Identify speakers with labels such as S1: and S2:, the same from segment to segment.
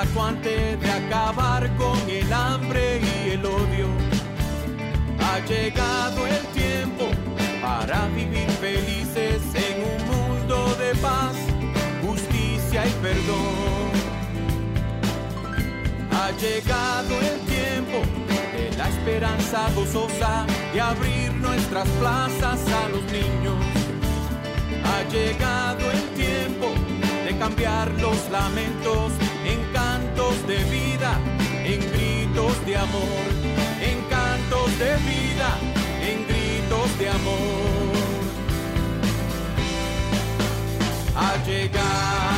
S1: acuante de acabar con el hambre y el odio. Ha llegado el tiempo para vivir felices en un mundo de paz, justicia y perdón. Ha llegado el tiempo de la esperanza gozosa de abrir nuestras plazas a los niños. Ha llegado el tiempo de cambiar los lamentos de vida, en gritos de amor, en cantos de vida, en gritos de amor. Ha llegado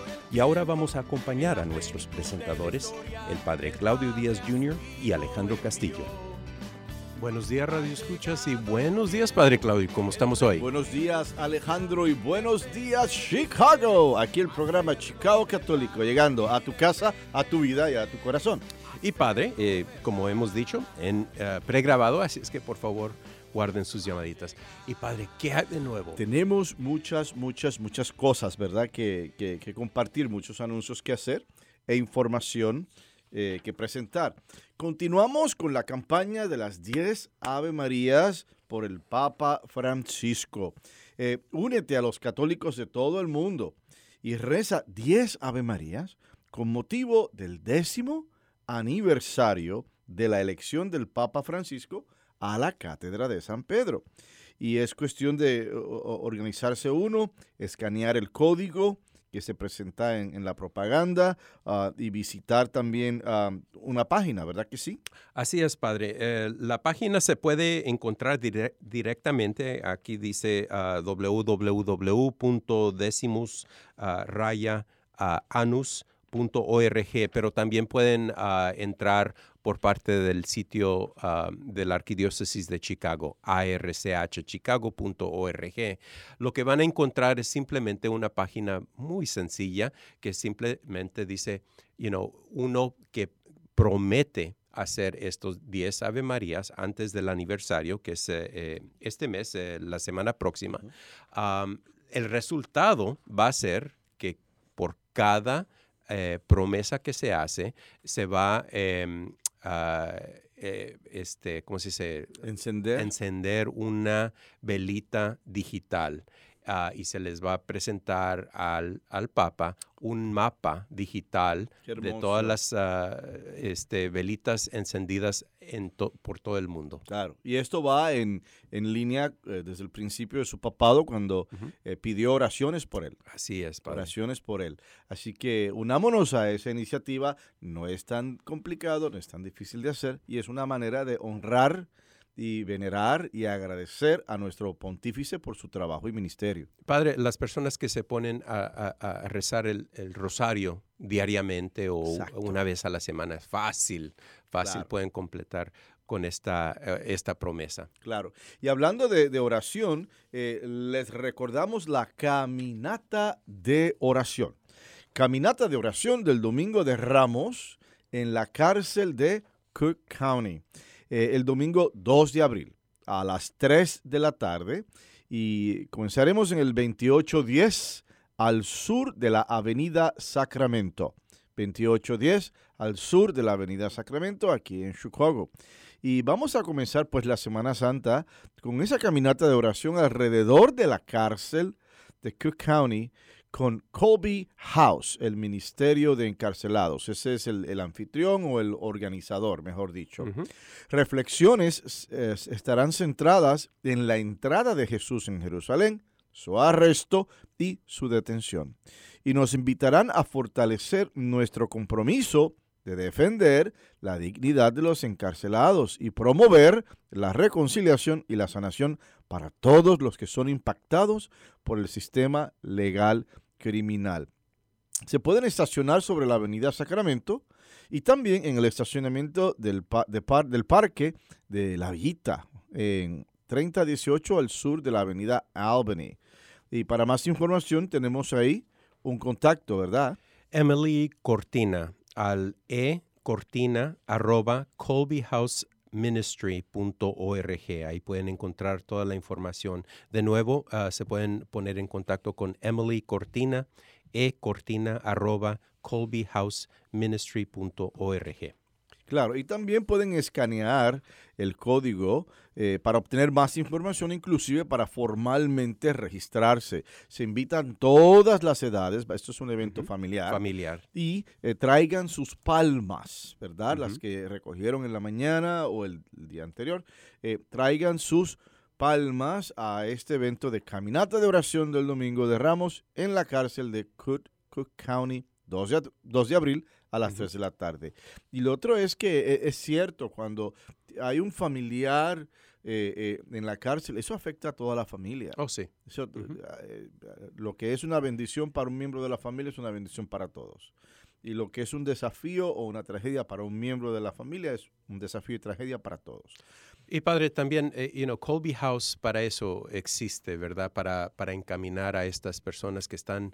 S2: Y ahora vamos a acompañar a nuestros presentadores, el padre Claudio Díaz Jr. y Alejandro Castillo.
S3: Buenos días, Radio Escuchas, y buenos días, Padre Claudio. ¿Cómo estamos hoy?
S4: Buenos días Alejandro y buenos días Chicago. Aquí el programa Chicago Católico, llegando a tu casa, a tu vida y a tu corazón.
S3: Y Padre, eh, como hemos dicho, en eh, pregrabado, así es que por favor guarden sus llamaditas. Y Padre, ¿qué hay de nuevo?
S4: Tenemos muchas, muchas, muchas cosas, ¿verdad? Que, que- que compartir, muchos anuncios que hacer e información eh, que presentar. Continuamos con la campaña de las 10 Ave Marías por el Papa Francisco. Eh, únete a los católicos de todo el mundo y reza 10 Ave Marías con motivo del décimo aniversario de la elección del Papa Francisco a la Cátedra de San Pedro. Y es cuestión de organizarse uno, escanear el código que se presenta en, la propaganda ah, y visitar también ah, una página, ¿verdad que sí?
S3: Así es, Padre. Eh, la página se puede encontrar dire- directamente. Aquí dice ah, www.decimus-anus.org, pero también pueden entrar por parte del sitio ah, de la Arquidiócesis de Chicago, archchicago.org. Lo que van a encontrar es simplemente una página muy sencilla que simplemente dice, you know, uno que promete hacer estos 10 Ave Marías antes del aniversario, que es eh, eh, este mes, eh, la semana próxima. El resultado va a ser que por cada eh, promesa que se hace, se va em, a, eh, este, ¿cómo se dice?
S4: Encender.
S3: encender una velita digital ah, y se les va a presentar al, al Papa un mapa digital de todas las ah, este, velitas encendidas en to- por todo el mundo.
S4: Claro, y esto va en, en línea eh, desde el principio de su papado cuando eh, pidió oraciones por él.
S3: Así es, Padre.
S4: oraciones por él. Así que unámonos a esa iniciativa. No es tan complicado, no es tan difícil de hacer y es una manera de honrar y venerar y agradecer a nuestro pontífice por su trabajo y ministerio.
S3: Padre, las personas que se ponen a, a- a rezar el, el rosario diariamente o
S4: Exacto.
S3: una vez a la semana, es fácil, fácil
S4: Claro.
S3: pueden completar con esta, eh, esta promesa.
S4: Claro. Y hablando de, de oración, eh, les recordamos la caminata de oración. Caminata de oración del Domingo de Ramos en la cárcel de Cook County. Eh, el domingo 2 de abril a las 3 de la tarde y comenzaremos en el 2810 al sur de la Avenida Sacramento. 2810 al sur de la Avenida Sacramento, aquí en Chicago. Y vamos a comenzar pues la Semana Santa con esa caminata de oración alrededor de la cárcel de Cook County con Colby House, el Ministerio de Encarcelados. Ese es el, anfitrión o el organizador, mejor dicho. Reflexiones estarán centradas en la entrada de Jesús en Jerusalén, su arresto y su detención. Y nos invitarán a fortalecer nuestro compromiso de defender la dignidad de los encarcelados y promover la reconciliación y la sanación para todos los que son impactados por el sistema legal criminal. Se pueden estacionar sobre la avenida Sacramento y también en el estacionamiento del, del parque de La Villita, en 3018 al sur de la avenida Albany. Y para más información tenemos ahí un contacto, ¿verdad?
S3: Emily Cortina al e cortina arroba colbyhouseministry.org. Ahí pueden encontrar toda la información. De nuevo, ah, se pueden poner en contacto con Emily Cortina, e cortina arroba.
S4: Claro, y también pueden escanear el código eh, para obtener más información, inclusive para formalmente registrarse. Se invitan todas las edades, esto es un evento familiar.
S3: Familiar.
S4: Y eh, traigan sus palmas, ¿verdad? Las que recogieron en la mañana o el, día anterior. Eh, traigan sus palmas a este evento de caminata de oración del Domingo de Ramos en la cárcel de Cook, County, 2 de, 2 de abril a las 3 de la tarde. Y lo otro es que e, es cierto, cuando hay un familiar eh, eh, en la cárcel, eso afecta a toda la familia.
S3: Oh, sí.
S4: Eh, lo que es una bendición para un miembro de la familia es una bendición para todos. Y lo que es un desafío o una tragedia para un miembro de la familia es un desafío y tragedia para todos.
S3: Y padre, también, eh, you know, Colby House para eso existe, ¿verdad? Para, para encaminar a estas personas que están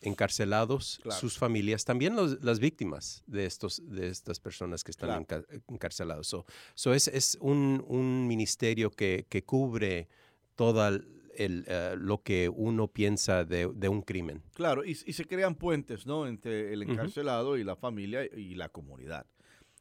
S3: encarcelados, sus familias, también las víctimas de, estos, de estas personas que están encarcelados. So, so es, es un, un, ministerio que, que cubre toda el, eh, lo que uno piensa de, de un crimen.
S4: Claro, y, y, se crean puentes, ¿no? Entre el encarcelado y la familia y la comunidad.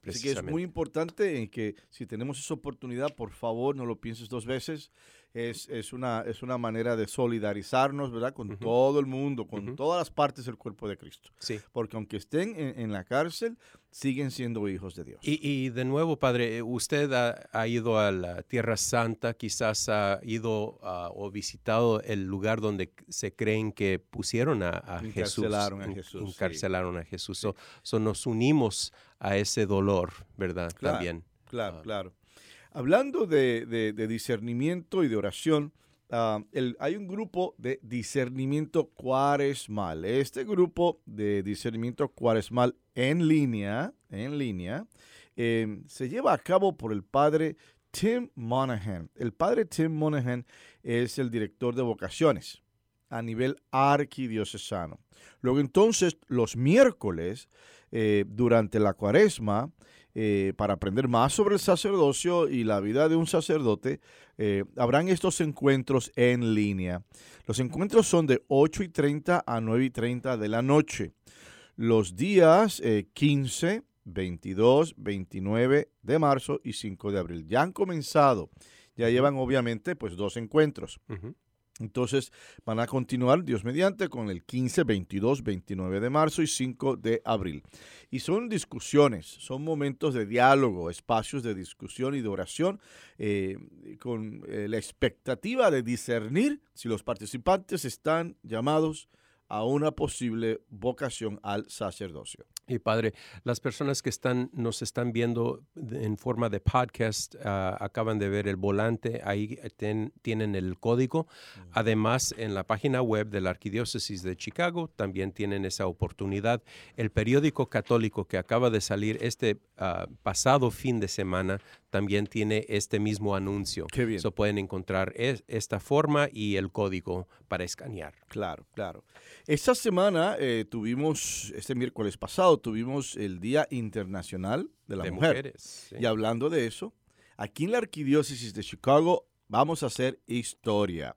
S4: Así que es muy importante en que si tenemos esa oportunidad, por favor, no lo pienses dos veces. Es, es, una, es una manera de solidarizarnos, ¿verdad? Con todo el mundo, con todas las partes del cuerpo de Cristo.
S3: Sí.
S4: Porque aunque estén en, la cárcel, siguen siendo hijos de Dios.
S3: Y, y de nuevo, Padre, usted ha, ido a la Tierra Santa, quizás ha ido o visitado el lugar donde se creen que pusieron a, Jesús.
S4: Encarcelaron a Jesús.
S3: Encarcelaron a Jesús. So, nos unimos a ese dolor, ¿verdad? También.
S4: Claro, ah. claro. Hablando de, discernimiento y de oración, ah, hay un grupo de discernimiento cuaresmal. Este grupo de discernimiento cuaresmal en línea, en línea, em, se lleva a cabo por el padre Tim Monahan. El padre Tim Monahan es el director de vocaciones a nivel arquidiocesano. Luego entonces, los miércoles, eh, durante la cuaresma, eh, para aprender más sobre el sacerdocio y la vida de un sacerdote, eh, habrán estos encuentros en línea. Los encuentros son de 8 y 30 a 9 y 30 de la noche. Los días 15, 22, 29 de marzo y 5 de abril. Ya han comenzado. Ya llevan obviamente pues dos encuentros. Entonces van a continuar, Dios mediante, con el 15, 22, 29 de marzo y 5 de abril. Y son discusiones, son momentos de diálogo, espacios de discusión y de oración, eh, con eh, la expectativa de discernir si los participantes están llamados a una posible vocación al sacerdocio.
S3: Y padre, las personas que están, nos están viendo en forma de podcast ah, acaban de ver el volante, ahí tienen el código. Además, en la página web de la Arquidiócesis de Chicago también tienen esa oportunidad. El periódico católico que acaba de salir este ah, pasado fin de semana también tiene este mismo anuncio.
S4: Qué bien.
S3: So pueden encontrar esta forma y el código para escanear.
S4: Claro, claro. Esta semana eh, tuvimos, este miércoles pasado, tuvimos el Día Internacional de la Mujer.
S3: Mujeres,
S4: Y hablando de eso, aquí en la Arquidiócesis de Chicago vamos a hacer historia.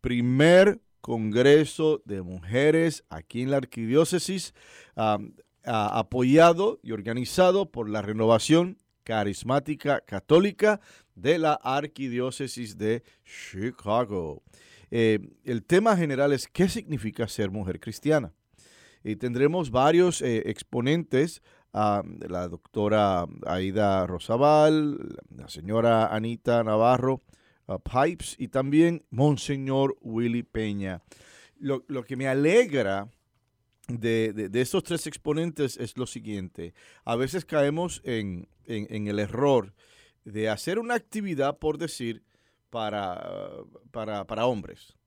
S4: Primer Congreso de Mujeres aquí en la Arquidiócesis, apoyado y organizado por la Renovación Carismática Católica de la Arquidiócesis de Chicago. Eh, el tema general es ¿qué significa ser mujer cristiana? Y tendremos varios eh, exponentes, la doctora Aida Rosabal, la señora Anita Navarro Pipes y también Monseñor Willy Peña. Lo, que me alegra de, estos tres exponentes es lo siguiente. A veces caemos en, el error de hacer una actividad, por decir, para, para, para hombres.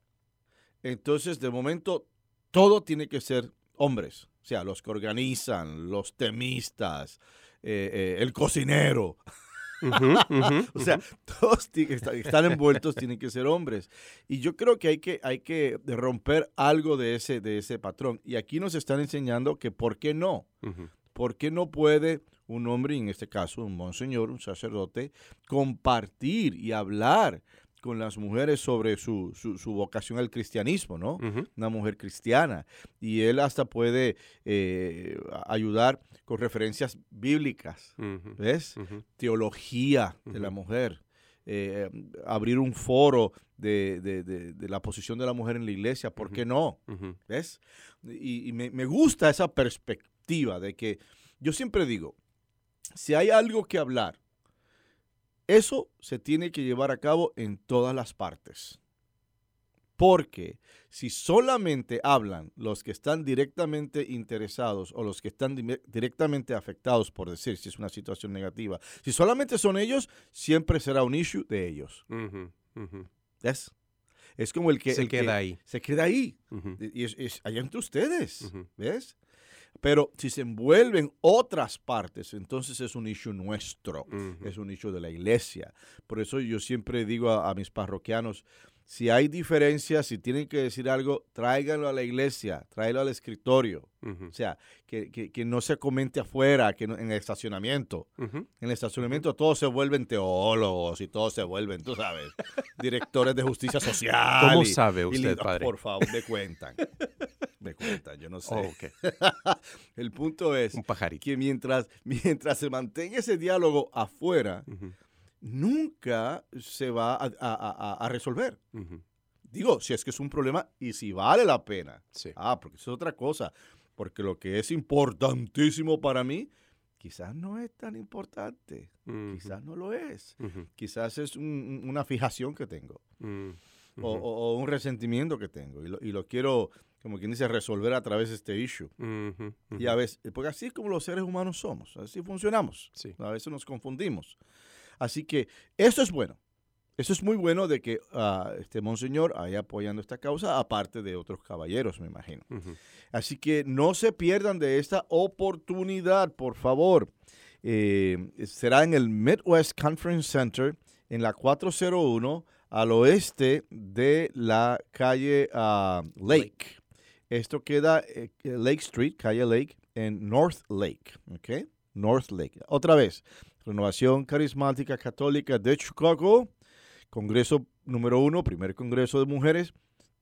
S4: Entonces, de momento, todo tiene que ser hombres, o sea, los que organizan, los temistas, eh, eh, el cocinero. o sea, todos están envueltos tienen que ser hombres. Y yo creo que hay que, hay que romper algo de ese, de ese patrón. Y aquí nos están enseñando que por qué no. ¿Por qué no puede un hombre, en este caso un monseñor, un sacerdote, compartir y hablar con las mujeres sobre su, su, vocación al cristianismo, ¿no? Una mujer cristiana. Y él hasta puede eh, ayudar con referencias bíblicas, ¿ves? Teología de la mujer. Eh, abrir un foro de, la posición de la mujer en la iglesia, ¿por qué no? ¿Ves? Y, me, me gusta esa perspectiva de que yo siempre digo, si hay algo que hablar, eso se tiene que llevar a cabo en todas las partes. Porque si solamente hablan los que están directamente interesados o los que están directamente afectados, por decir, si es una situación negativa, si solamente son ellos, siempre será un issue de ellos. ¿Ves? Es como el que...
S3: Se queda ahí.
S4: Se queda ahí. Y es, allá entre ustedes. ¿Ves? Pero si se envuelven otras partes, entonces es un issue nuestro, es un issue de la iglesia. Por eso yo siempre digo a, mis parroquianos, si hay diferencias, si tienen que decir algo, tráiganlo a la iglesia, tráiganlo al escritorio. O sea, que, no se comente afuera, que en el estacionamiento. En el estacionamiento todos se vuelven teólogos y todos se vuelven, tú sabes, directores de justicia social.
S3: ¿Cómo sabe usted, padre?
S4: Por favor, me cuentan. Me cuentan, yo no sé. Oh, el punto es que mientras, mientras se mantenga ese diálogo afuera, nunca se va a, resolver. Digo, si es que es un problema y si vale la pena. Ah, porque eso es otra cosa. Porque lo que es importantísimo para mí, quizás no es tan importante. Quizás no lo es. Quizás es una fijación que tengo. o, un resentimiento que tengo. y lo quiero como quien dice, resolver a través de este issue. Y a veces, porque así es como los seres humanos somos, así funcionamos. A veces nos confundimos. Así que eso es bueno. Eso es muy bueno de que uh, este monseñor haya apoyando esta causa, aparte de otros caballeros, me imagino. Así que no se pierdan de esta oportunidad, por favor. Eh, será en el Midwest Conference Center, en la 401, al oeste de la calle ah, Lake. Esto queda eh, Lake Street, calle Lake, en North Lake. ¿Ok? North Lake. Otra vez, Renovación Carismática Católica de Chicago, Congreso número uno, primer Congreso de Mujeres,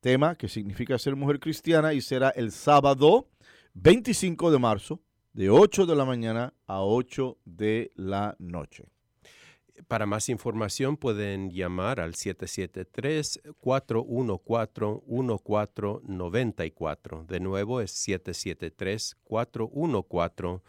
S4: tema que significa ser mujer cristiana y será el sábado 25 de marzo de 8 de la mañana a 8 de la noche.
S3: Para más información pueden llamar al 773-414-1494. De nuevo es 773-414-1494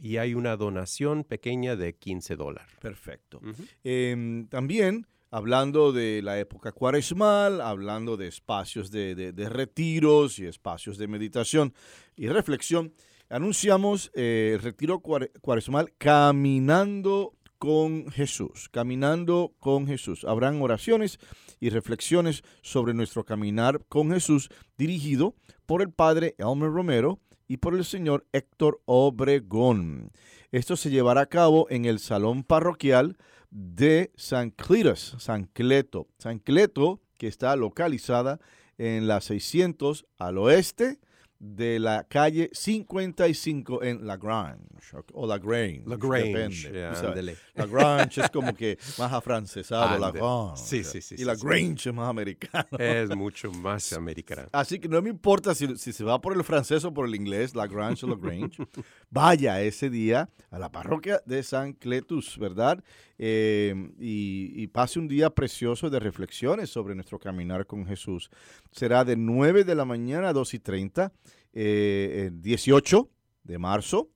S3: y hay una donación pequeña de 15 dólares.
S4: Perfecto. Em, también hablando de la época cuaresmal, hablando de espacios de retiros y espacios de meditación y reflexión, anunciamos eh, el retiro cuaresmal caminando con Jesús, caminando con Jesús. Habrán oraciones y reflexiones sobre nuestro caminar con Jesús dirigido por el padre Elmer Romero y por el señor Héctor Obregón. Esto se llevará a cabo en el salón parroquial de San Cletus, San Cleto. San Cleto, que está localizada en la 600 al oeste de la calle 55 en La Grange o La Grange.
S3: La Grange,
S4: depende,
S3: yeah,
S4: tú sabes.
S3: ándele.
S4: La Grange es como que más afrancesado, La
S3: Ándale.
S4: Grange.
S3: Sí, sí, sí,
S4: Y
S3: sí,
S4: La
S3: sí.
S4: Grange es más americano.
S3: Es mucho más americano.
S4: Así que no me importa si, si se va por el francés o por el inglés, La Grange o La Grange. Vaya ese día a la parroquia de San Cletus, ¿verdad? Eh, y, pase un día precioso de reflexiones sobre nuestro caminar con Jesús. Será de 9 de la mañana a 2 y 30, eh, el 18 de marzo,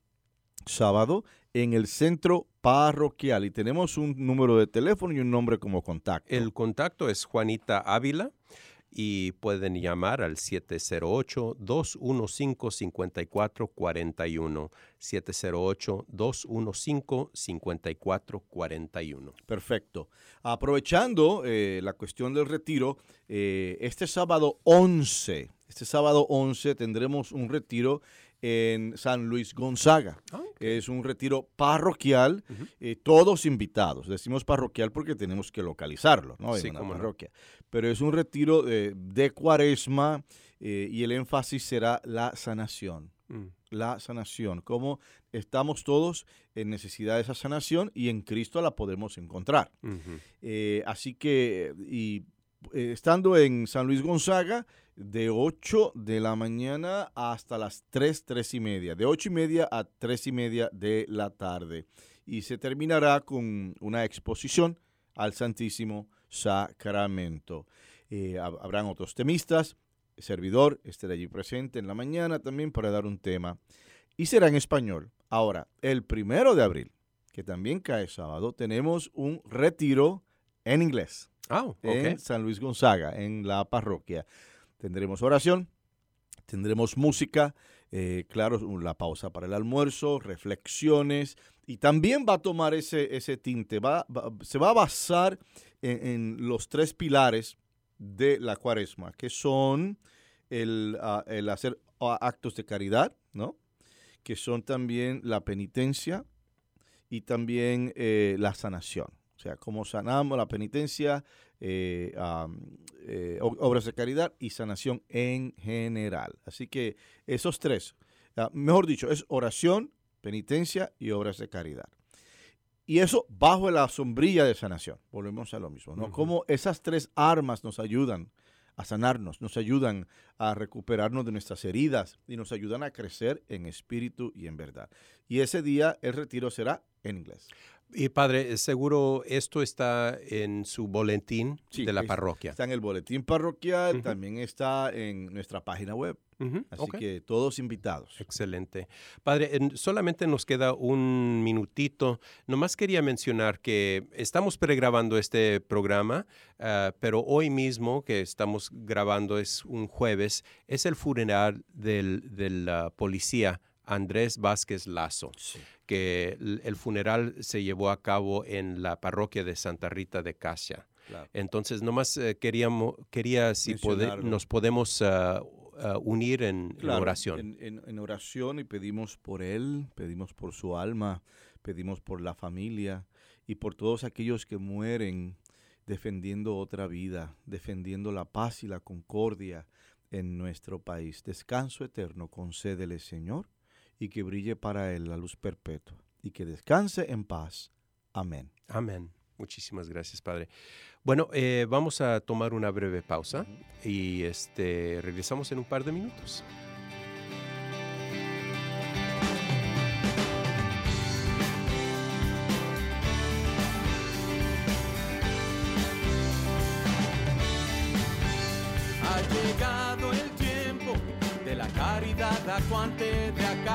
S4: sábado, en el centro parroquial. Y tenemos un número de teléfono y un nombre como contacto.
S3: El contacto es Juanita Ávila y pueden llamar al 708-215-5441. 708-215-5441.
S4: Perfecto. Aprovechando eh, la cuestión del retiro, eh, este sábado 11, este sábado 11 tendremos un retiro en San Luis Gonzaga. Es un retiro parroquial, eh, todos invitados. Decimos parroquial porque tenemos que localizarlo, ¿no? En
S3: Sí,
S4: una
S3: no.
S4: parroquia. Pero es un retiro eh, de cuaresma eh, y el énfasis será la sanación
S3: Mm.
S4: la sanación, cómo estamos todos en necesidad de esa sanación y en Cristo la podemos encontrar. Eh, así que, y estando en San Luis Gonzaga, de 8 de la mañana hasta las 3, 3 y media, de 8 y media a 3 y media de la tarde. Y se terminará con una exposición al Santísimo Sacramento. Eh, hab- habrán otros temistas, el servidor estará allí presente en la mañana también para dar un tema y será en español. Ahora, el primero de abril, que también cae sábado, tenemos un retiro en inglés
S3: Ah, ok.
S4: en San Luis Gonzaga, en la parroquia. Tendremos oración, tendremos música, eh, claro, la pausa para el almuerzo, reflexiones, y también va a tomar ese, ese tinte, va, se va a basar en, en los tres pilares de la cuaresma, que son el, ah, el hacer ah, actos de caridad, ¿no? que son también la penitencia y también eh, la sanación. O sea, cómo sanamos la penitencia, eh, eh, obras de caridad y sanación en general. Así que esos tres, ah, mejor dicho, es oración, penitencia y obras de caridad. Y eso bajo la sombrilla de sanación. Volvemos a lo mismo, ¿no? Cómo esas tres armas nos ayudan a sanarnos, nos ayudan a recuperarnos de nuestras heridas y nos ayudan a crecer en espíritu y en verdad. Y ese día el retiro será en inglés.
S3: Y padre, seguro esto está en su boletín
S4: Sí,
S3: de la parroquia.
S4: Está en el boletín parroquial, también está en nuestra página web. Así que todos invitados.
S3: Excelente. Padre, en- solamente nos queda un minutito. Nomás quería mencionar que estamos pregrabando este programa, ah, pero hoy mismo que estamos grabando es un jueves, es el funeral del, del policía Andrés Vázquez Lazo, que el, funeral se llevó a cabo en la parroquia de Santa Rita de Casia.
S4: Claro.
S3: Entonces, nomás eh, queríamos, quería si pode- nos podemos ah, ah, unir en, oración.
S4: En, en- en oración y pedimos por él, pedimos por su alma, pedimos por la familia y por todos aquellos que mueren defendiendo otra vida, defendiendo la paz y la concordia en nuestro país. Descanso eterno concédele, Señor, y que brille para él la luz perpetua, y que descanse en paz. Amén.
S3: Amén. Muchísimas gracias, Padre. Bueno, eh, vamos a tomar una breve pausa y este, regresamos en un par de minutos.
S1: Ha llegado el tiempo de la caridad acuante, de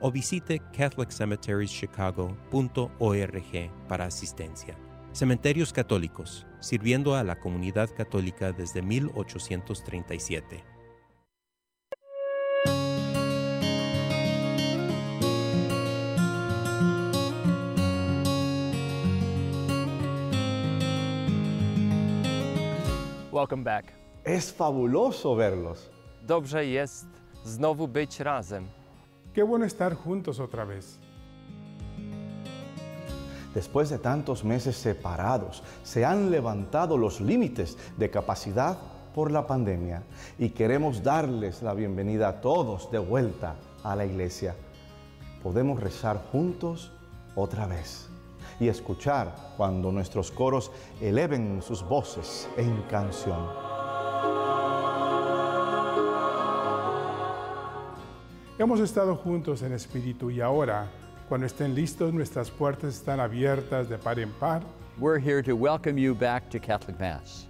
S3: o visite catholiccemeterieschicago.org para asistencia. Cementerios Católicos, sirviendo a la comunidad católica desde 1837.
S5: Welcome back.
S6: Es fabuloso verlos.
S5: Dobrze jest znowu być razem.
S7: Qué bueno estar juntos otra vez.
S6: Después de tantos meses separados, se han levantado los límites de capacidad por la pandemia y queremos darles la bienvenida a todos de vuelta a la iglesia. Podemos rezar juntos otra vez y escuchar cuando nuestros coros eleven sus voces en canción.
S7: Hemos estado juntos en espíritu y ahora, cuando estén listos, nuestras puertas están abiertas de par en par.
S8: We're here to welcome you back to Catholic Mass.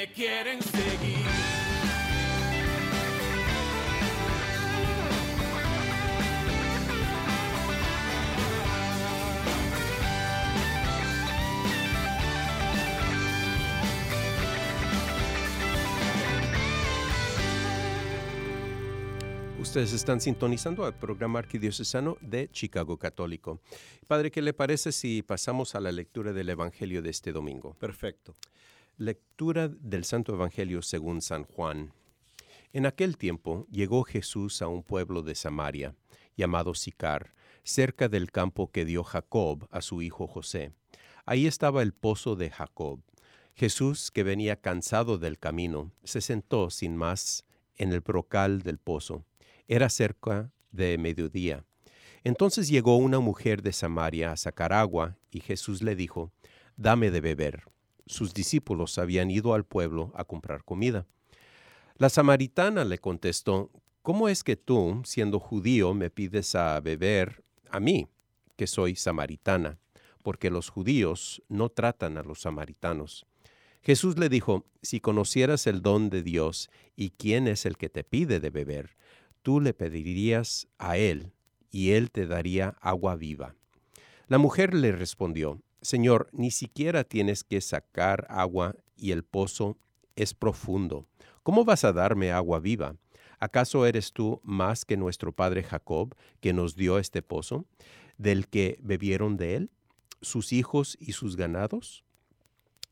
S1: me quieren seguir.
S3: Ustedes están sintonizando al programa arquidiocesano de Chicago Católico. Padre, ¿qué le parece si pasamos a la lectura del Evangelio de este domingo?
S6: Perfecto.
S3: Lectura del Santo Evangelio según San Juan. En aquel tiempo llegó Jesús a un pueblo de Samaria, llamado Sicar, cerca del campo que dio Jacob a su hijo José. Ahí estaba el pozo de Jacob. Jesús, que venía cansado del camino, se sentó sin más en el brocal del pozo. Era cerca de mediodía. Entonces llegó una mujer de Samaria a sacar agua, y Jesús le dijo, Dame de beber. Sus discípulos habían ido al pueblo a comprar comida. La samaritana le contestó, ¿Cómo es que tú, siendo judío, me pides a beber a mí, que soy samaritana? porque los judíos no tratan a los samaritanos. Jesús le dijo, si conocieras el don de Dios y quién es el que te pide de beber, tú le pedirías a él, y él te daría agua viva. La mujer le respondió, Señor, ni siquiera tienes que sacar agua y el pozo es profundo. ¿Cómo vas a darme agua viva? ¿Acaso eres tú más que nuestro padre Jacob, que nos dio este pozo, del que bebieron de él, sus hijos y sus ganados?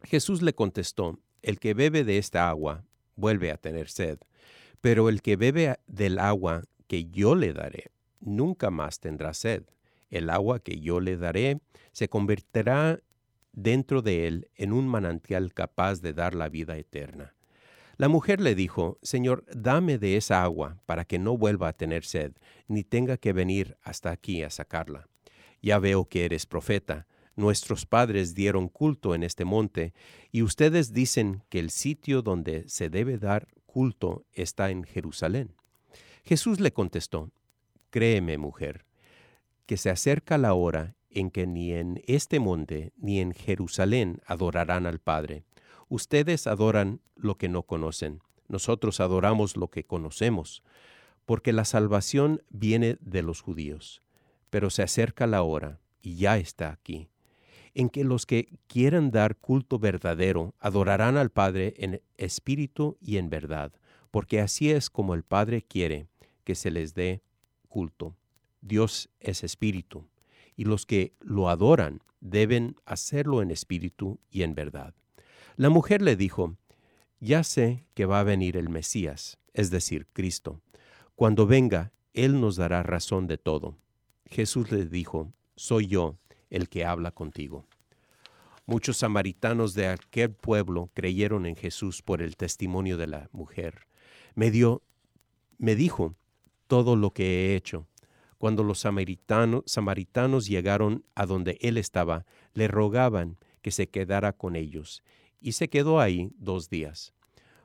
S3: Jesús le contestó, El que bebe de esta agua vuelve a tener sed, pero el que bebe del agua que yo le daré, nunca más tendrá sed. El agua que yo le daré se convertirá dentro de él en un manantial capaz de dar la vida eterna. La mujer le dijo, Señor, dame de esa agua para que no vuelva a tener sed, ni tenga que venir hasta aquí a sacarla. Ya veo que eres profeta. Nuestros padres dieron culto en este monte, y ustedes dicen que el sitio donde se debe dar culto está en Jerusalén. Jesús le contestó, Créeme, mujer, que se acerca la hora en que ni en este monte ni en Jerusalén adorarán al Padre. Ustedes adoran lo que no conocen, nosotros adoramos lo que conocemos, porque la salvación viene de los judíos. Pero se acerca la hora, y ya está aquí, en que los que quieran dar culto verdadero adorarán al Padre en espíritu y en verdad, porque así es como el Padre quiere que se les dé culto. Dios es espíritu, y los que lo adoran deben hacerlo en espíritu y en verdad. La mujer le dijo, Ya sé que va a venir el Mesías, es decir, Cristo. Cuando venga, Él nos dará razón de todo. Jesús le dijo, Soy yo el que habla contigo. Muchos samaritanos de aquel pueblo creyeron en Jesús por el testimonio de la mujer. Me dio, me dijo todo lo que he hecho. Cuando los samaritanos, llegaron a donde él estaba, le rogaban que se quedara con ellos, y se quedó ahí dos días.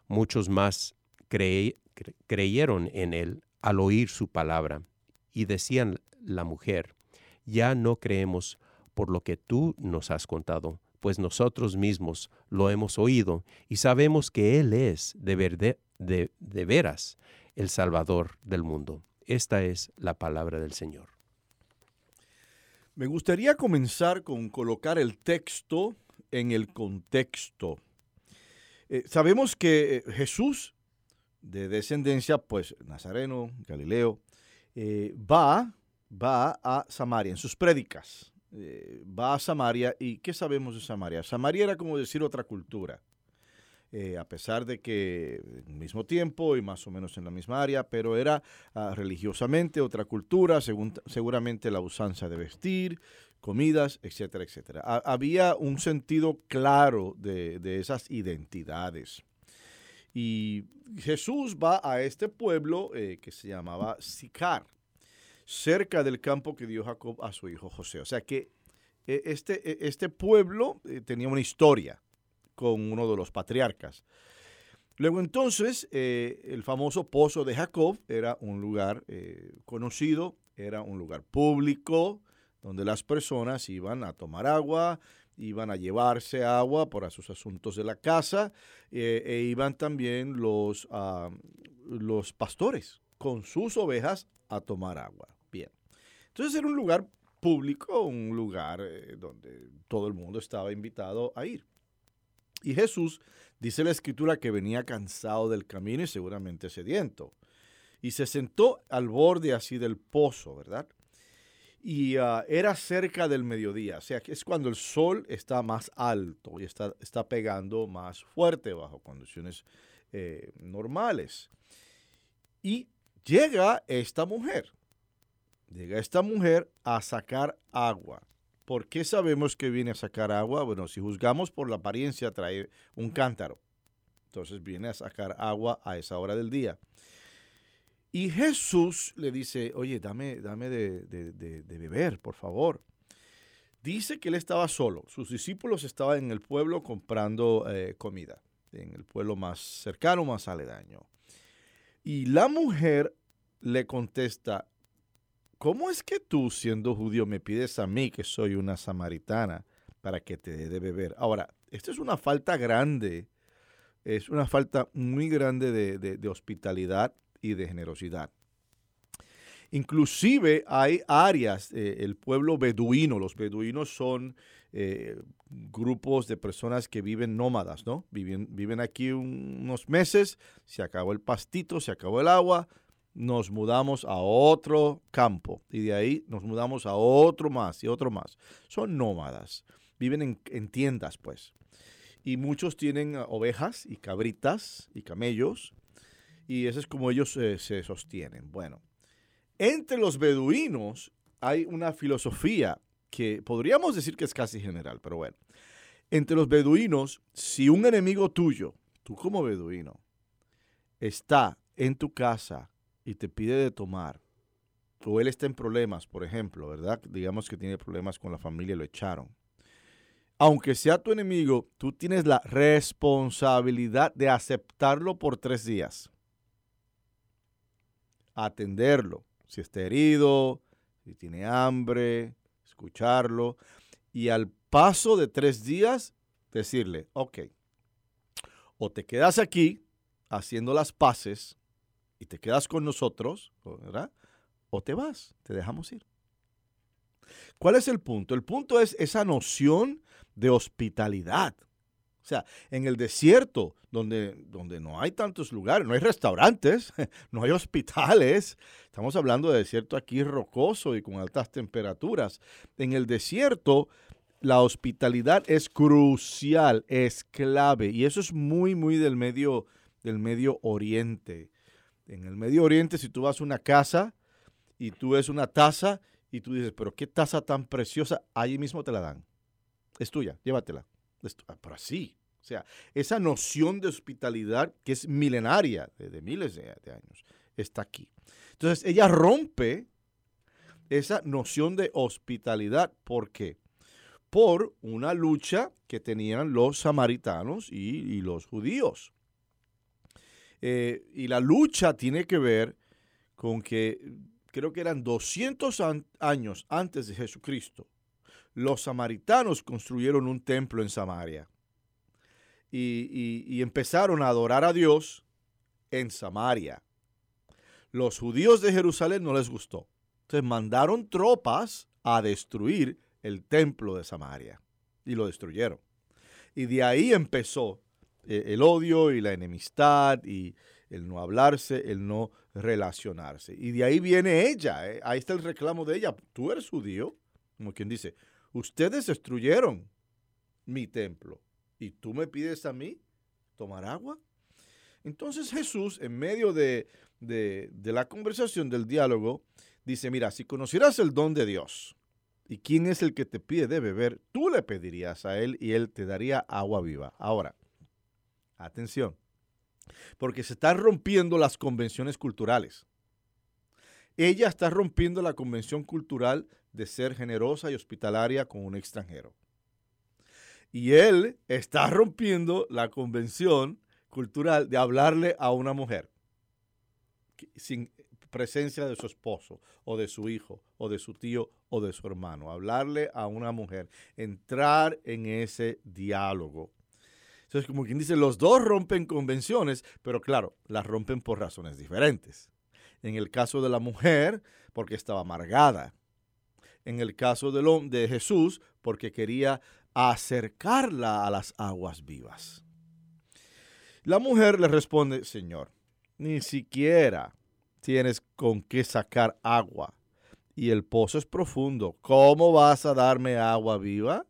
S3: Muchos más creyeron en él al oír su palabra, y decían la mujer, ya no creemos por lo que tú nos has contado, pues nosotros mismos lo hemos oído y sabemos que Él es de, de veras el Salvador del mundo. Esta es la palabra del Señor.
S4: Me gustaría comenzar con colocar el texto en el contexto. Eh, sabemos que eh, Jesús, de descendencia, pues nazareno, Galileo, eh, va, va a Samaria en sus prédicas. va a Samaria y ¿qué sabemos de Samaria? Samaria era como decir otra cultura. Eh, a pesar de que al mismo tiempo y más o menos en la misma área, pero era ah, religiosamente otra cultura, seguramente la usanza de vestir, comidas, etcétera, etcétera. había un sentido claro de, esas identidades. Y Jesús va a este pueblo eh, que se llamaba Sicar, cerca del campo que dio Jacob a su hijo José. O sea que eh, este, este pueblo tenía una historia con uno de los patriarcas. Luego entonces, eh, el famoso pozo de Jacob era un lugar eh, conocido, era un lugar público, donde las personas iban a tomar agua, iban a llevarse agua para sus asuntos de la casa, eh, e iban también los, ah, los pastores con sus ovejas a tomar agua. Bien. Entonces era un lugar público, un lugar donde todo el mundo estaba invitado a ir. Y Jesús dice la escritura que venía cansado del camino y seguramente sediento. Y se sentó al borde así del pozo, ¿verdad? Y ah, era cerca del mediodía, o sea, es cuando el sol está más alto y está, está pegando más fuerte bajo condiciones eh, normales. Y llega esta mujer, llega esta mujer a sacar agua. ¿Por qué sabemos que viene a sacar agua? Bueno, si juzgamos por la apariencia, trae un cántaro. Entonces viene a sacar agua a esa hora del día. Y Jesús le dice, oye, dame, dame de, beber, por favor. Dice que él estaba solo. Sus discípulos estaban en el pueblo comprando eh, comida, en el pueblo más cercano, más aledaño. Y la mujer le contesta, ¿cómo es que tú, siendo judío, me pides a mí, que soy una samaritana, para que te dé de beber? Ahora, esto es una falta grande, es una falta muy grande de, hospitalidad y de generosidad. Inclusive hay áreas, eh, el pueblo beduino, los beduinos son eh, grupos de personas que viven nómadas, ¿no? Viven, viven aquí unos meses, se acabó el pastito, se acabó el agua, nos mudamos a otro campo y de ahí nos mudamos a otro más y otro más. Son nómadas, viven en, tiendas, pues. Y muchos tienen ah, ovejas y cabritas y camellos y eso es como ellos eh, se sostienen. Bueno, entre los beduinos hay una filosofía que podríamos decir que es casi general, pero bueno. Entre los beduinos, si un enemigo tuyo, tú como beduino, está en tu casa y te pide de tomar, o él está en problemas, por ejemplo, ¿verdad? Digamos que tiene problemas con la familia lo echaron. Aunque sea tu enemigo, tú tienes la responsabilidad de aceptarlo por tres días. Atenderlo. Si está herido, si tiene hambre, escucharlo y al paso de tres días decirle, ok, o te quedas aquí haciendo las paces y te quedas con nosotros, ¿verdad? O te vas, te dejamos ir. ¿Cuál es el punto? El punto es esa noción de hospitalidad. O sea, en el desierto, donde, donde no hay tantos lugares, no hay restaurantes, no hay hospitales, estamos hablando de desierto aquí rocoso y con altas temperaturas. En el desierto, la hospitalidad es crucial, es clave, y eso es muy, muy del medio, del medio oriente. En el Medio Oriente, si tú vas a una casa y tú ves una taza y tú dices, pero qué taza tan preciosa, ahí mismo te la dan. Es tuya, llévatela. Ah, pero así. O sea, esa noción de hospitalidad que es milenaria, de, miles de, años, está aquí. Entonces, ella rompe esa noción de hospitalidad. ¿Por qué? Por una lucha que tenían los samaritanos y, los judíos. Eh, y la lucha tiene que ver con que creo que eran 200 años antes de Jesucristo, los samaritanos construyeron un templo en Samaria y, empezaron a adorar a Dios en Samaria. Los judíos de Jerusalén no les gustó. Entonces mandaron tropas a destruir el templo de Samaria y lo destruyeron. Y de ahí empezó eh, el odio y la enemistad y el no hablarse, el no relacionarse. Y de ahí viene ella, eh. ahí está el reclamo de ella. Tú eres judío, como quien dice, ustedes destruyeron mi templo y tú me pides a mí tomar agua. Entonces Jesús, en medio de, la conversación, del diálogo, dice, mira, si conocieras el don de Dios y quién es el que te pide de beber, tú le pedirías a él y él te daría agua viva. Ahora, atención, porque se están rompiendo las convenciones culturales. Ella está rompiendo la convención cultural de ser generosa y hospitalaria con un extranjero. Y él está rompiendo la convención cultural de hablarle a una mujer sin presencia de su esposo o de su hijo o de su tío o de su hermano. Hablarle a una mujer, entrar en ese diálogo. Entonces, como quien dice, los dos rompen convenciones, pero claro, las rompen por razones diferentes. En el caso de la mujer, porque estaba amargada. En el caso de, de Jesús, porque quería acercarla a las aguas vivas. La mujer le responde, Señor, ni siquiera tienes con qué sacar agua y el pozo es profundo. ¿Cómo vas a darme agua viva?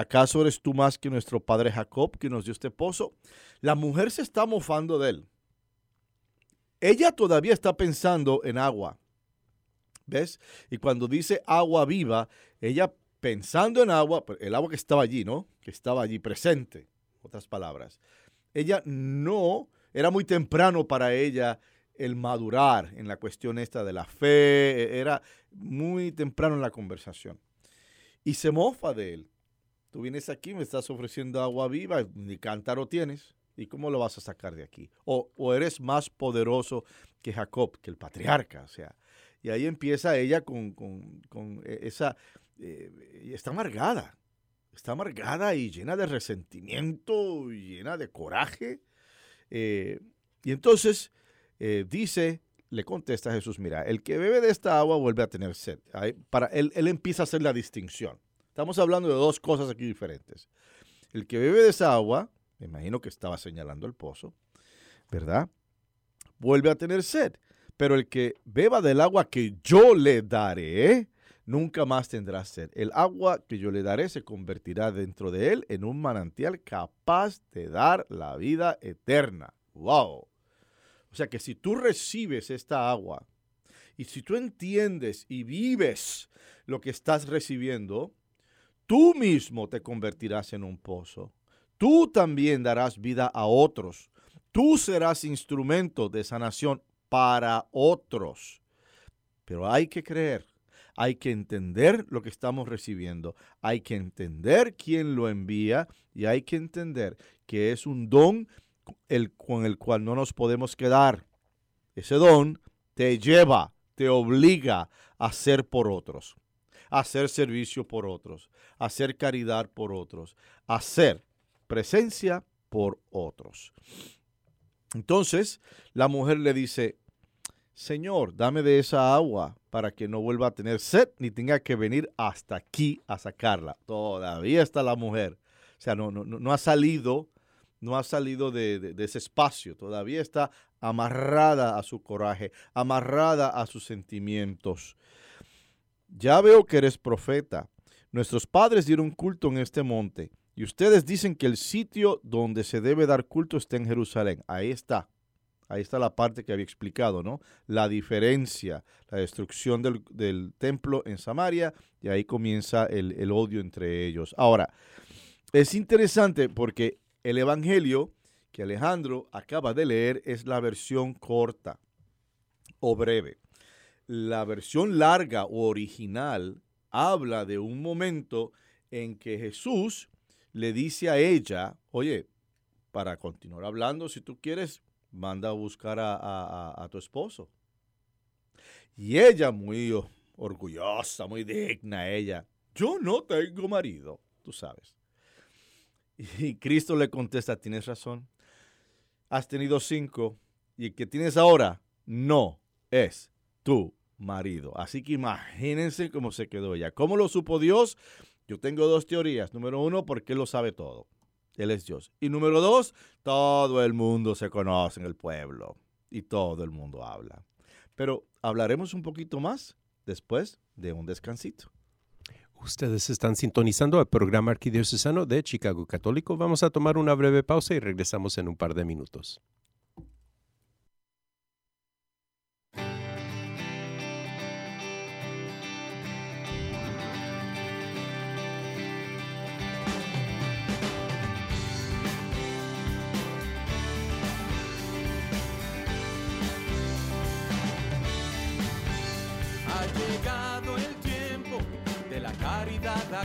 S4: ¿Acaso eres tú más que nuestro padre Jacob que nos dio este pozo? La mujer se está mofando de él. Ella todavía está pensando en agua. ¿Ves? Y cuando dice agua viva, ella pensando en agua, el agua que estaba allí, ¿no? Que estaba allí presente, otras palabras. Ella no, era muy temprano para ella el madurar en la cuestión esta de la fe, e, era muy temprano en la conversación. Y se mofa de él. Tú vienes aquí, me estás ofreciendo agua viva, ni cántaro tienes. ¿Y cómo lo vas a sacar de aquí? O, o eres más poderoso que Jacob, que el patriarca. O sea, Y ahí empieza ella con, e, esa... Eh, está amargada, está amargada y llena de resentimiento, llena de coraje. Eh, y entonces eh, dice, le contesta a Jesús, mira, el que bebe de esta agua vuelve a tener sed. para él, él empieza a hacer la distinción. Estamos hablando de dos cosas aquí diferentes. El que bebe de esa agua, me imagino que estaba señalando el pozo, ¿verdad? Vuelve a tener sed. Pero el que beba del agua que yo le daré, nunca más tendrá sed. El agua que yo le daré se convertirá dentro de él en un manantial capaz de dar la vida eterna. ¡Wow! O sea que si tú recibes esta agua y si tú entiendes y vives lo que estás recibiendo, tú mismo te convertirás en un pozo. Tú también darás vida a otros. Tú serás instrumento de sanación para otros. Pero hay que creer, hay que entender lo que estamos recibiendo, hay que entender quién lo envía y hay que entender que es un don el, con el cual no nos podemos quedar. Ese don te lleva, te obliga a hacer por otros hacer servicio por otros, hacer caridad por otros, hacer presencia por otros. Entonces la mujer le dice, Señor, dame de esa agua para que no vuelva a tener sed ni tenga que venir hasta aquí a sacarla. Todavía está la mujer. O sea, no, no, no ha salido, no ha salido de, de ese espacio. Todavía está amarrada a su coraje, amarrada a sus sentimientos. Ya veo que eres profeta. Nuestros padres dieron culto en este monte y ustedes dicen que el sitio donde se debe dar culto está en Jerusalén. Ahí está. Ahí está la parte que había explicado, ¿no? La diferencia, la destrucción del, templo en Samaria y ahí comienza el, odio entre ellos. Ahora, es interesante porque el Evangelio que Alejandro acaba de leer es la versión corta o breve la versión larga o original habla de un momento en que Jesús le dice a ella, oye, para continuar hablando, si tú quieres, manda a buscar a, tu esposo. Y ella, muy orgullosa, muy digna, ella, yo no tengo marido, tú sabes. Y Cristo le contesta, tienes razón, has tenido cinco y el que tienes ahora no es tú marido. Así que imagínense cómo se quedó ella. ¿Cómo lo supo Dios? Yo tengo dos teorías. Número uno, porque Él lo sabe todo. Él es Dios. Y número dos, todo el mundo se conoce en el pueblo y todo el mundo habla. Pero hablaremos un poquito más después de un descansito.
S3: Ustedes están sintonizando el programa arquidiocesano de Chicago Católico. Vamos a tomar una breve pausa y regresamos en un par de minutos.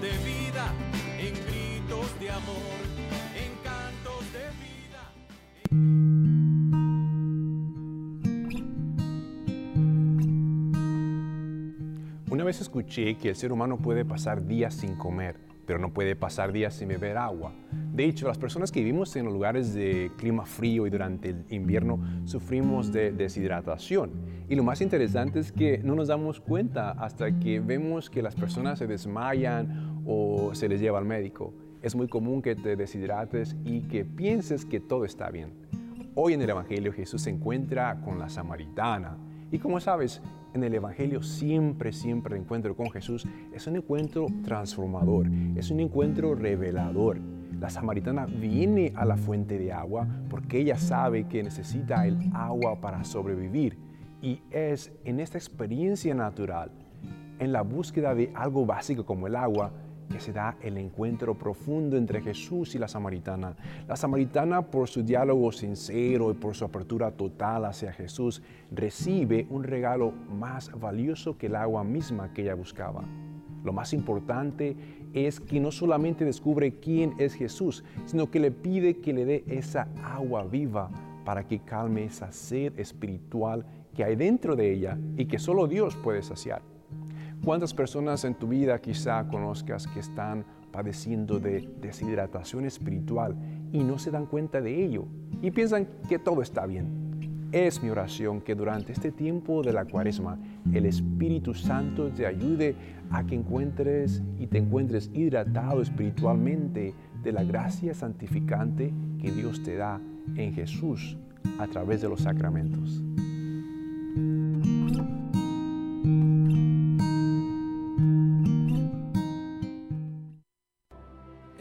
S1: de vida, en gritos de amor, en cantos de vida.
S9: Una vez escuché que el ser humano puede pasar días sin comer, pero no puede pasar días sin beber agua. De hecho, las personas que vivimos en lugares de clima frío y durante el invierno sufrimos de deshidratación. Y lo más interesante es que no nos damos cuenta hasta que vemos que las personas se desmayan o se les lleva al médico. Es muy común que te deshidrates y que pienses que todo está bien. Hoy en el Evangelio Jesús se encuentra con la samaritana. Y como sabes, en el Evangelio siempre, siempre el encuentro con Jesús es un encuentro transformador, es un encuentro revelador. La samaritana viene a la fuente de agua porque ella sabe que necesita el agua para sobrevivir. Y es en esta experiencia natural, en la búsqueda de algo básico como el agua, que se da el encuentro profundo entre Jesús y la samaritana. La samaritana, por su diálogo sincero y por su apertura total hacia Jesús, recibe un regalo más valioso que el agua misma que ella buscaba. Lo más importante es que no solamente descubre quién es Jesús, sino que le pide que le dé esa agua viva para que calme esa sed espiritual que hay dentro de ella y que solo Dios puede saciar. ¿Cuántas personas en tu vida quizá conozcas que están padeciendo de deshidratación espiritual y no se dan cuenta de ello y piensan que todo está bien? Es mi oración que durante este tiempo de la cuaresma el Espíritu Santo te ayude a que encuentres y te encuentres hidratado espiritualmente de la gracia santificante que Dios te da en Jesús a través de los sacramentos.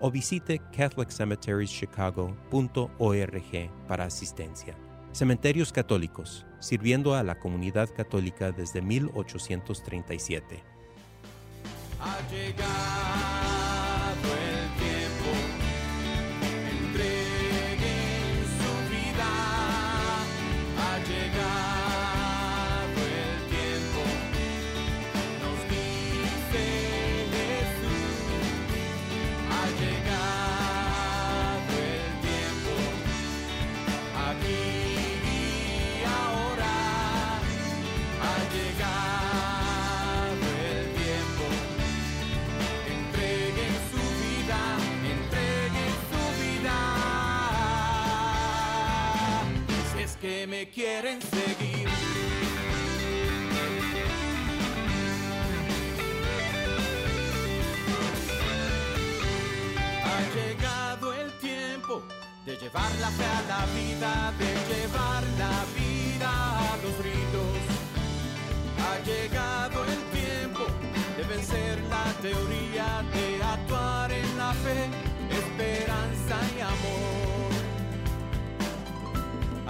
S2: o visite catholiccemeterieschicago.org para asistencia. Cementerios Católicos, sirviendo a la comunidad católica desde 1837.
S1: Ha llegado el quieren seguir. Ha llegado el tiempo de llevar la fe a la vida, de llevar la vida a los ritos. Ha llegado el tiempo de vencer la teoría, de actuar en la fe, esperanza y amor.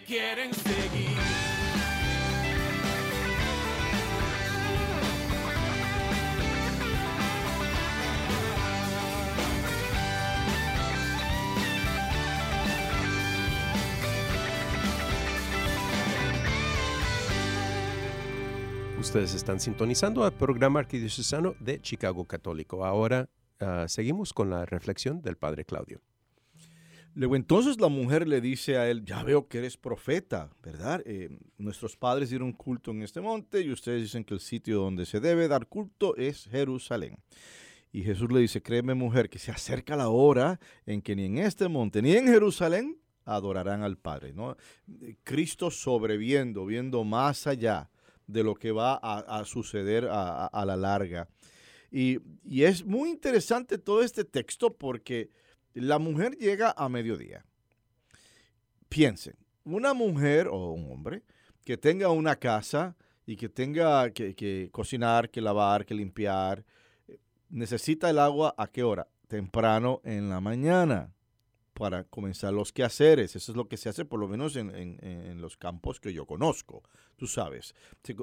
S1: quieren seguir.
S3: Ustedes están sintonizando al programa arquidiocesano de Chicago Católico. Ahora ah, seguimos con la reflexión del Padre Claudio.
S4: Luego entonces la mujer le dice a él, ya veo que eres profeta, ¿verdad? Eh, nuestros padres dieron culto en este monte y ustedes dicen que el sitio donde se debe dar culto es Jerusalén. Y Jesús le dice, créeme mujer, que se acerca la hora en que ni en este monte ni en Jerusalén adorarán al Padre. ¿no? Cristo sobreviendo, viendo más allá de lo que va a, suceder a, la larga. Y es muy interesante todo este texto porque la mujer llega a mediodía. piensen, una mujer o un hombre que tenga una casa y que tenga que, cocinar, que lavar, que limpiar, eh, necesita el agua a qué hora? Temprano en la mañana para comenzar los quehaceres. Eso es lo que se hace por lo menos en, los campos que yo conozco. Tú sabes,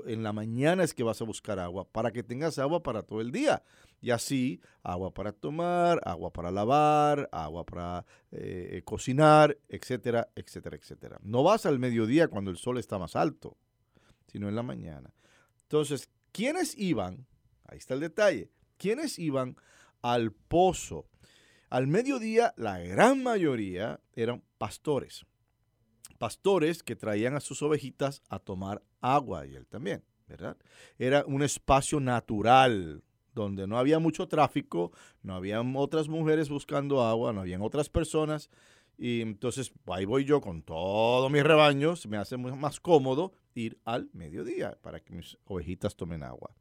S4: en la mañana es que vas a buscar agua para que tengas agua para todo el día. Y así, agua para tomar, agua para lavar, agua para eh, cocinar, etcétera, etcétera, etcétera. No vas al mediodía cuando el sol está más alto, sino en la mañana. Entonces, ¿quiénes iban? Ahí está el detalle. ¿Quiénes iban al pozo? Al mediodía, la gran mayoría eran pastores. Pastores que traían a sus ovejitas a tomar agua y él también, ¿verdad? Era un espacio natural donde no había mucho tráfico, no habían otras mujeres buscando agua, no habían otras personas. Y entonces ahí voy yo con todo mi rebaño, se me hace más cómodo ir al mediodía para que mis ovejitas tomen agua.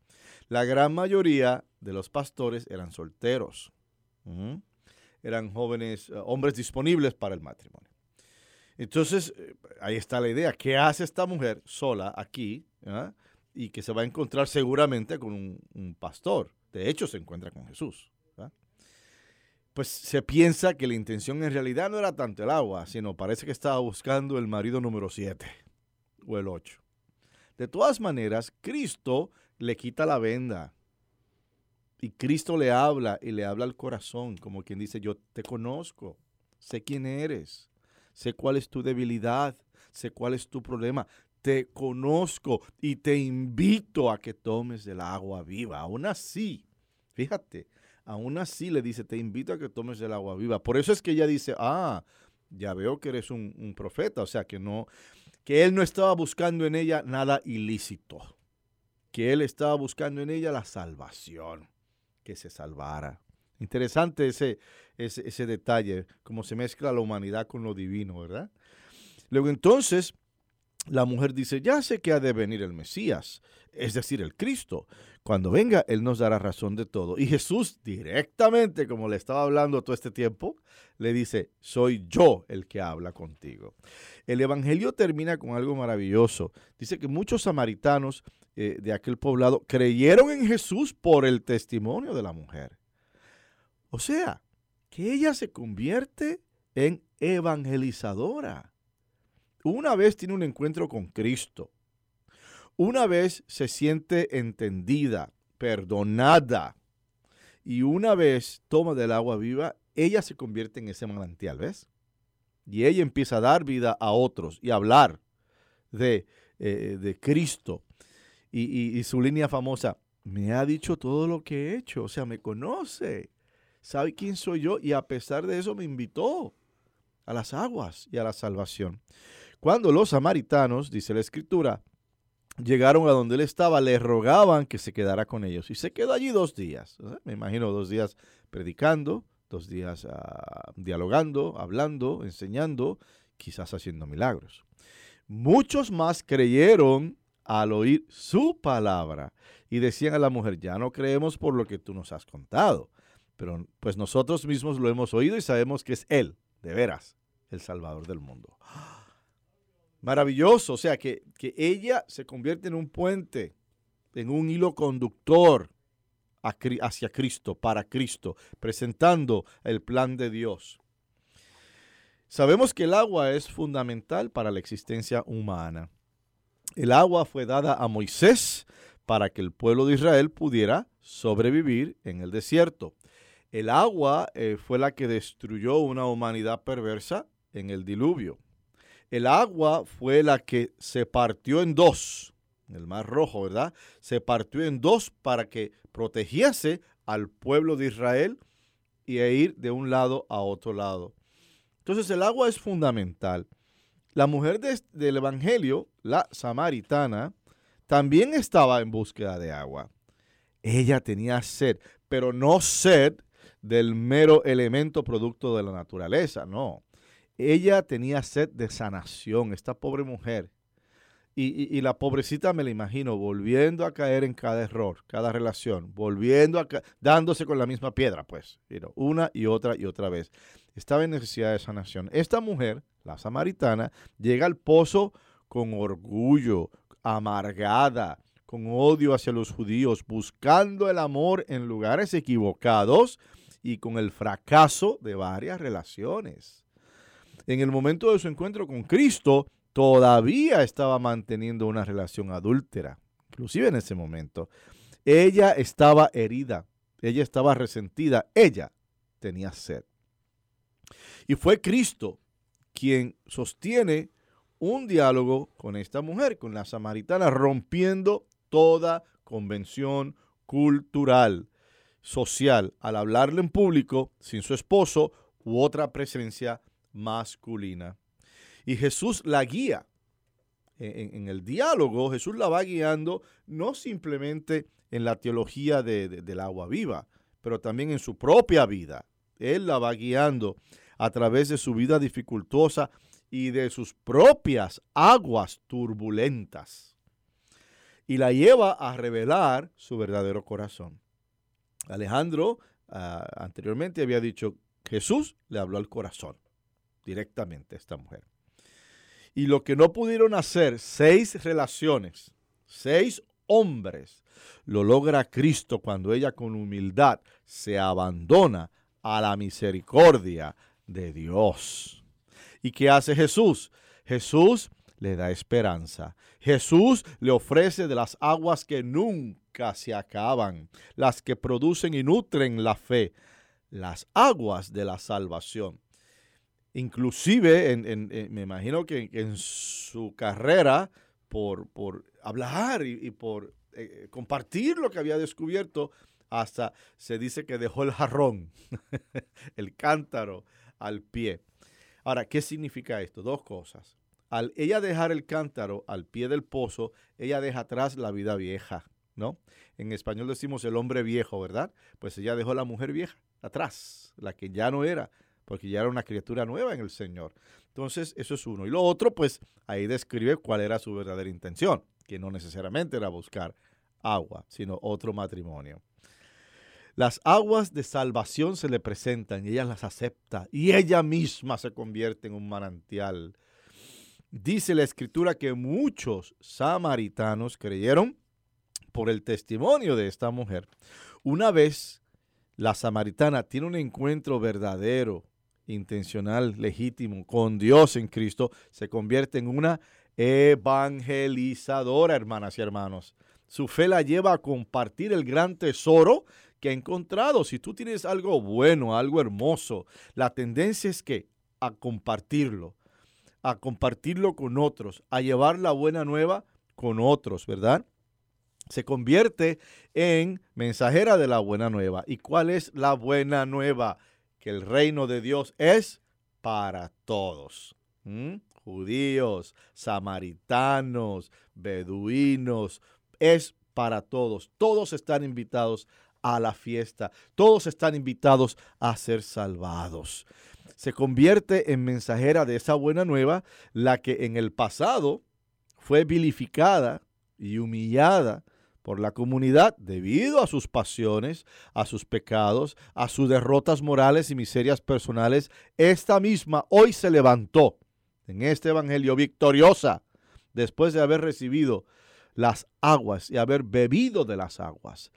S4: La gran mayoría de los pastores eran solteros eran jóvenes, eh, hombres disponibles para el matrimonio. Entonces, eh, ahí está la idea. ¿Qué hace esta mujer sola aquí? Ah? Y que se va a encontrar seguramente con un, pastor. De hecho, se encuentra con Jesús. ¿ah? Pues se piensa que la intención en realidad no era tanto el agua, sino parece que estaba buscando el marido número 7 o el 8. De todas maneras, Cristo le quita la venda y Cristo le habla y le habla al corazón, como quien dice, yo te conozco, sé quién eres, sé cuál es tu debilidad, sé cuál es tu problema, te conozco y te invito a que tomes del agua viva. Aún así, fíjate, aún así le dice, te invito a que tomes del agua viva. Por eso es que ella dice, ah, ya veo que eres un, un profeta, o sea, que no, que él no estaba buscando en ella nada ilícito, que él estaba buscando en ella la salvación que se salvara. Interesante ese, ese, detalle, cómo se mezcla la humanidad con lo divino, ¿verdad? Luego entonces, la mujer dice, ya sé que ha de venir el Mesías, es decir, el Cristo. Cuando venga, Él nos dará razón de todo. Y Jesús directamente, como le estaba hablando todo este tiempo, le dice, soy yo el que habla contigo. El Evangelio termina con algo maravilloso. Dice que muchos samaritanos eh, de aquel poblado creyeron en Jesús por el testimonio de la mujer. O sea, que ella se convierte en evangelizadora. Una vez tiene un encuentro con Cristo. Una vez se siente entendida, perdonada. Y una vez toma del agua viva, ella se convierte en ese manantial, ¿ves? Y ella empieza a dar vida a otros y a hablar de, eh, de Cristo y, su línea famosa, me ha dicho todo lo que he hecho, o sea, me conoce, sabe quién soy yo y a pesar de eso me invitó a las aguas y a la salvación. Cuando los samaritanos, dice la escritura, llegaron a donde él estaba, le rogaban que se quedara con ellos y se quedó allí dos días, me imagino dos días predicando, dos días ah, dialogando, hablando, enseñando, quizás haciendo milagros. Muchos más creyeron al oír su palabra y decían a la mujer, ya no creemos por lo que tú nos has contado, pero pues nosotros mismos lo hemos oído y sabemos que es Él, de veras, el Salvador del mundo. Maravilloso, o sea, que, que ella se convierte en un puente, en un hilo conductor hacia Cristo, para Cristo, presentando el plan de Dios. Sabemos que el agua es fundamental para la existencia humana. El agua fue dada a Moisés para que el pueblo de Israel pudiera sobrevivir en el desierto. El agua eh, fue la que destruyó una humanidad perversa en el diluvio. El agua fue la que se partió en dos, el mar rojo, ¿verdad? Se partió en dos para que protegiese al pueblo de Israel y e ir de un lado a otro lado. Entonces el agua es fundamental. La mujer del Evangelio, la samaritana, también estaba en búsqueda de agua. Ella tenía sed, pero no sed del mero elemento producto de la naturaleza, no. Ella tenía sed de sanación, esta pobre mujer. Y, la pobrecita me la imagino volviendo a caer en cada error, cada relación, volviendo a dándose con la misma piedra, pues, una y otra y otra vez. Estaba en necesidad de sanación. Esta mujer, la samaritana, llega al pozo con orgullo, amargada, con odio hacia los judíos, buscando el amor en lugares equivocados y con el fracaso de varias relaciones. En el momento de su encuentro con Cristo, todavía estaba manteniendo una relación adúltera, inclusive en ese momento. Ella estaba herida, ella estaba resentida, ella tenía sed. Y fue Cristo quien sostiene un diálogo con esta mujer, con la samaritana, rompiendo toda convención cultural, social, al hablarle en público sin su esposo u otra presencia masculina. Y Jesús la guía. En, el diálogo, Jesús la va guiando no simplemente en la teología del agua viva, pero también en su propia vida. Él la va guiando a través de su vida dificultosa y de sus propias aguas turbulentas. Y la lleva a revelar su verdadero corazón. Alejandro ah, anteriormente había dicho, Jesús le habló al corazón directamente a esta mujer. Y lo que no pudieron hacer seis relaciones, seis hombres, lo logra Cristo cuando ella con humildad se abandona a la misericordia de Dios. ¿Y qué hace Jesús? Jesús le da esperanza. Jesús le ofrece de las aguas que nunca se acaban, las que producen y nutren la fe, las aguas de la salvación. Inclusive, me imagino que en su carrera, por, por hablar y, por eh, compartir lo que había descubierto, hasta se dice que dejó el jarrón, el cántaro al pie. Ahora, ¿qué significa esto? Dos cosas. Al ella dejar el cántaro al pie del pozo, ella deja atrás la vida vieja, ¿no? En español decimos el hombre viejo, ¿verdad? Pues ella dejó la mujer vieja atrás, la que ya no era, porque ya era una criatura nueva en el Señor. Entonces, eso es uno. Y lo otro, pues ahí describe cuál era su verdadera intención, que no necesariamente era buscar agua, sino otro matrimonio. Las aguas de salvación se le presentan y ella las acepta y ella misma se convierte en un manantial. Dice la escritura que muchos samaritanos creyeron por el testimonio de esta mujer. Una vez la samaritana tiene un encuentro verdadero, intencional, legítimo con Dios en Cristo, se convierte en una evangelizadora, hermanas y hermanos. Su fe la lleva a compartir el gran tesoro que ha encontrado. Si tú tienes algo bueno, algo hermoso, la tendencia es que a compartirlo, a compartirlo con otros, a llevar la buena nueva con otros, ¿verdad? Se convierte en mensajera de la buena nueva. ¿Y cuál es la buena nueva? Que el reino de Dios es para todos. Judíos, samaritanos, beduinos, es para todos. Todos están invitados a la fiesta. Todos están invitados a ser salvados. Se convierte en mensajera de esa buena nueva, la que en el pasado fue vilificada y humillada por la comunidad debido a sus pasiones, a sus pecados, a sus derrotas morales y miserias personales. Esta misma hoy se levantó en este evangelio victoriosa después de haber recibido las aguas y haber bebido de las aguas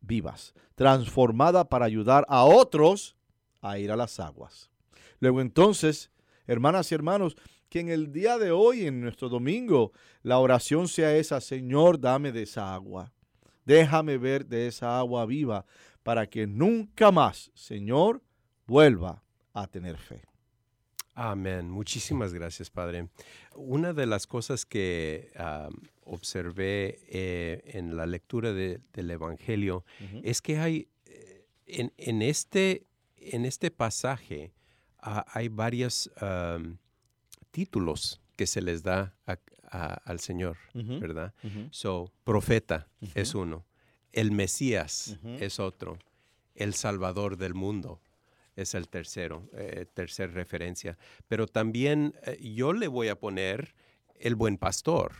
S4: vivas, transformada para ayudar a otros a ir a las aguas. Luego entonces, hermanas y hermanos, que en el día de hoy, en nuestro domingo, la oración sea esa, Señor, dame de esa agua. Déjame ver de esa agua viva para que nunca más, Señor, vuelva a tener fe.
S3: Amén. Muchísimas gracias, Padre. Una de las cosas que observé eh, en la lectura del Evangelio es que hay eh, en, este, en este pasaje ah, hay varios títulos que se les da al Señor, ¿verdad? So, profeta es uno, el Mesías es otro, el Salvador del mundo es el tercero, eh, tercer referencia. Pero también yo le voy a poner el buen pastor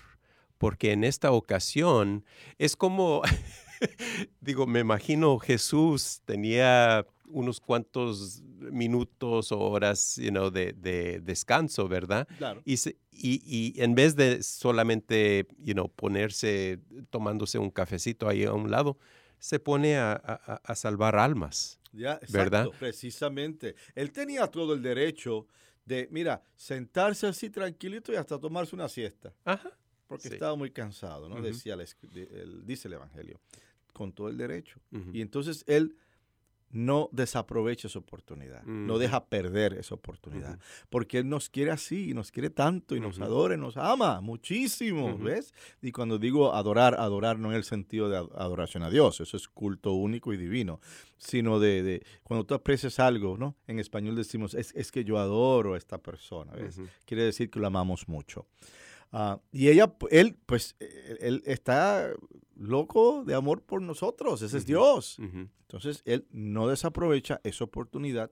S3: porque en esta ocasión es como, digo, me imagino Jesús tenía unos cuantos minutos o horas you know, de, de descanso, ¿verdad?
S4: Claro.
S3: Y, se- y, y en vez de solamente you know, ponerse, tomándose un cafecito ahí a un lado, se pone a, a- a- salvar almas.
S4: Ya, exacto,
S3: ¿Verdad?
S4: Precisamente. Él tenía todo el derecho de, mira, sentarse así tranquilito y hasta tomarse una siesta.
S3: Ajá.
S4: Porque
S3: Sí.
S4: estaba muy cansado, ¿no?
S3: Ujú.
S4: Decía la escri- de- el- dice el Evangelio. Con todo el derecho.
S3: Ujú.
S4: Y entonces él no desaprovecha esa oportunidad, no deja perder esa oportunidad, porque Él nos quiere así, nos quiere tanto y nos adora y nos ama muchísimo. ¿ves? Y cuando digo adorar, adorar no en el sentido de ad- adoración a Dios, eso es culto único y divino, sino de, de cuando tú aprecias algo, ¿no? En español decimos, es, es que yo adoro a esta persona, ¿ves? Quiere decir que lo amamos mucho. Ah, y ella, él, pues, él, él está loco de amor por nosotros, ese es. Dios. Entonces, él no desaprovecha esa oportunidad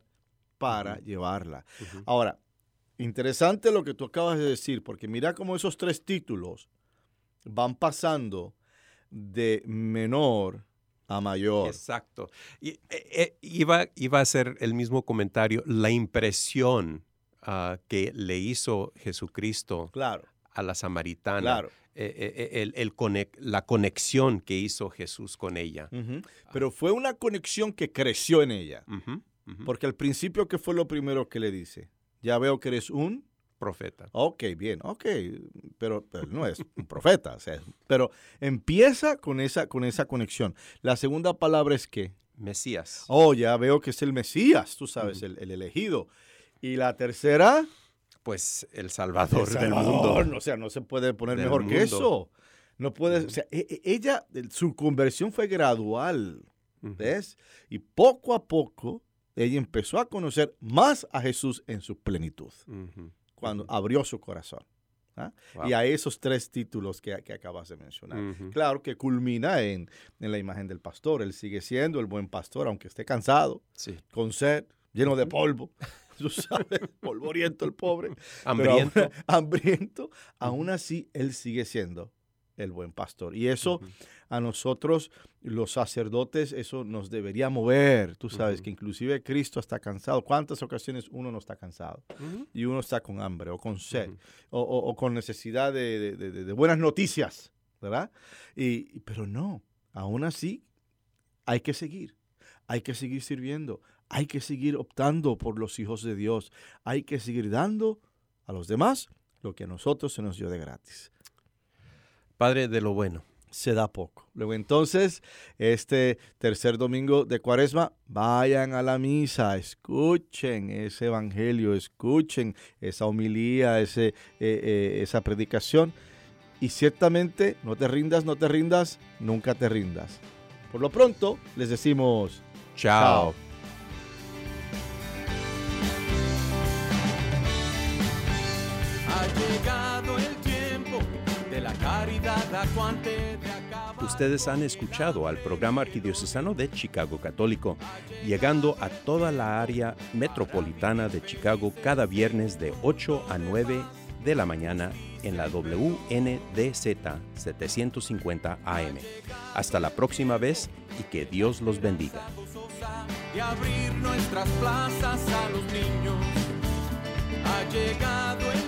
S4: para llevarla. Ahora, interesante lo que tú acabas de decir, porque mira cómo esos tres títulos van pasando de menor a mayor.
S3: Exacto. Y, eh, eh, iba, iba a hacer el mismo comentario, la impresión ah, que le hizo Jesucristo
S4: Claro,
S3: a la samaritana,
S4: claro.
S3: eh, eh, eh, el- la conexión que hizo Jesús con ella.
S4: Ujú. Pero fue una conexión que creció en ella. Porque al principio, ¿qué fue lo primero que le dice? Ya veo que eres un
S3: Profeta.
S4: Ok, bien, ok, pero, pero no es un profeta, o sea, pero empieza con esa, con esa conexión. La segunda palabra es que,
S3: Mesías.
S4: oh, ya veo que es el Mesías, tú sabes, el, el elegido. Y la tercera,
S3: Pues el Salvador,
S4: el
S3: del mundo.
S4: o sea, no se puede poner mejor que eso. No puede, o sea, e- e- ella, su conversión fue gradual. ¿ves? Y poco a poco ella empezó a conocer más a Jesús en su plenitud cuando abrió su corazón. ¿ah?
S3: Wow.
S4: Y a esos tres títulos que, que acabas de mencionar. Claro que culmina en, en la imagen del pastor. Él sigue siendo el buen pastor, aunque esté cansado,
S3: Sí.
S4: con sed, lleno de polvo. Tú sabes, polvoriento el pobre. Pero
S3: Hambriento.
S4: aún- hambriento. Aún así, él sigue siendo el buen pastor. Y eso
S3: Ujú.
S4: a nosotros, los sacerdotes, eso nos debería mover. Tú sabes
S3: Ujú.
S4: que inclusive Cristo está cansado. ¿Cuántas ocasiones uno no está cansado?
S3: Ujú.
S4: y uno está con hambre o con sed o, o- o con necesidad de, de- de- de buenas noticias, ¿verdad? Y- pero no, aún así hay que seguir, hay que seguir sirviendo, hay que seguir optando por los hijos de Dios, hay que seguir dando a los demás lo que a nosotros se nos dio de gratis.
S3: Padre de lo bueno.
S4: Se da poco. Luego entonces, este tercer domingo de cuaresma, vayan a la misa, escuchen ese evangelio, escuchen esa homilía, ese, eh, eh, esa predicación. Y ciertamente, no te rindas, no te rindas, nunca te rindas. Por lo pronto, les decimos
S3: Chao.
S1: Ha
S2: Ustedes han escuchado al programa arquidiocesano de Chicago Católico, llegando a toda la área metropolitana de Chicago cada viernes de 8 a 9 de la mañana en la WNDZ 750 AM. Hasta la próxima vez y que Dios los bendiga.
S1: gozosa y abrir nuestras plazas a los niños. Ha llegado el tiempo de